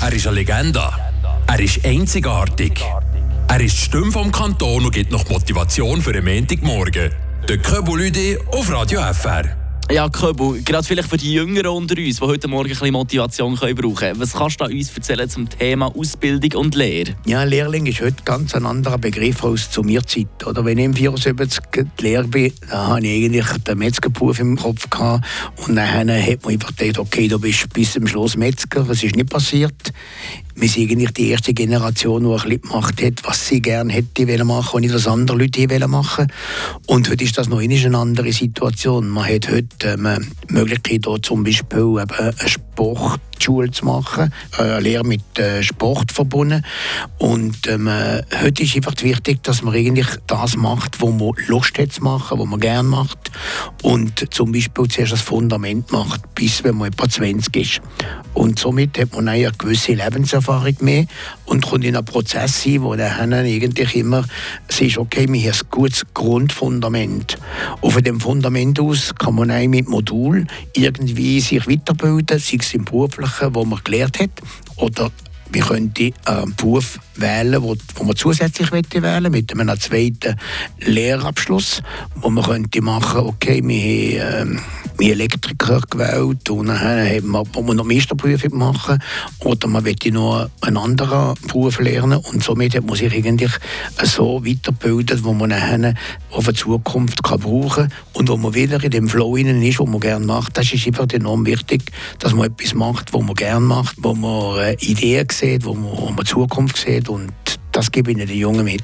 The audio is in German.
Er ist eine Legende. Er ist einzigartig. Er ist die Stimme vom Kanton und gibt noch Motivation für den Montagmorgen. Der Köbulüde auf Radio FR. Ja, Köbu, gerade vielleicht für die Jüngeren unter uns, die heute Morgen ein bisschen Motivation können brauchen können. Was kannst du uns erzählen zum Thema Ausbildung und Lehre? Ja, Lehrling ist heute ganz ein anderer Begriff als zu mir Zeit. Oder wenn ich im 74 gelehrt bin, da hatte ich eigentlich den Metzgerberuf im Kopf. Gehabt. Und dann hat man einfach gedacht, okay, du bist bis zum Schluss Metzger. Das ist nicht passiert. Wir sind eigentlich die erste Generation, die ein gemacht hat, was sie gerne hätte machen und nicht was andere Leute machen Und heute ist das noch eine andere Situation. Man hat heute ähm, die Möglichkeit, zum Beispiel eben eine Sportschule zu machen, eine Lehre mit äh, Sport verbunden. Und ähm, heute ist einfach wichtig, dass man eigentlich das macht, was man Lust hat zu machen, was man gerne macht. Und zum Beispiel zuerst das Fundament macht, bis wenn man etwa 20 ist. Und somit hat man eine gewisse Lebenserfahrung mehr und kommt in einen Prozess hin, wo der eigentlich immer sagt, okay, wir haben ein gutes Grundfundament. Und von dem Fundament aus kann man auch mit Modul irgendwie sich weiterbilden, sei es im Beruflichen, wo man gelernt hat, oder wir könnten einen Beruf wählen, wo, wo man zusätzlich wählen mit einem zweiten Lehrabschluss, wo man könnte machen, okay, wir haben ähm, Elektriker gewählt und dann haben wir, wo man noch Meisterprüfung machen oder man möchte noch einen anderen Beruf lernen und somit muss ich eigentlich so weiterbilden, wo man dann auf die Zukunft kann brauchen und wo man wieder in dem Flow ist, wo man gerne macht. Das ist einfach enorm wichtig, dass man etwas macht, wo man gerne macht, wo man Ideen sieht, wo man, wo man Zukunft sieht und das gebe ich den Jungen mit.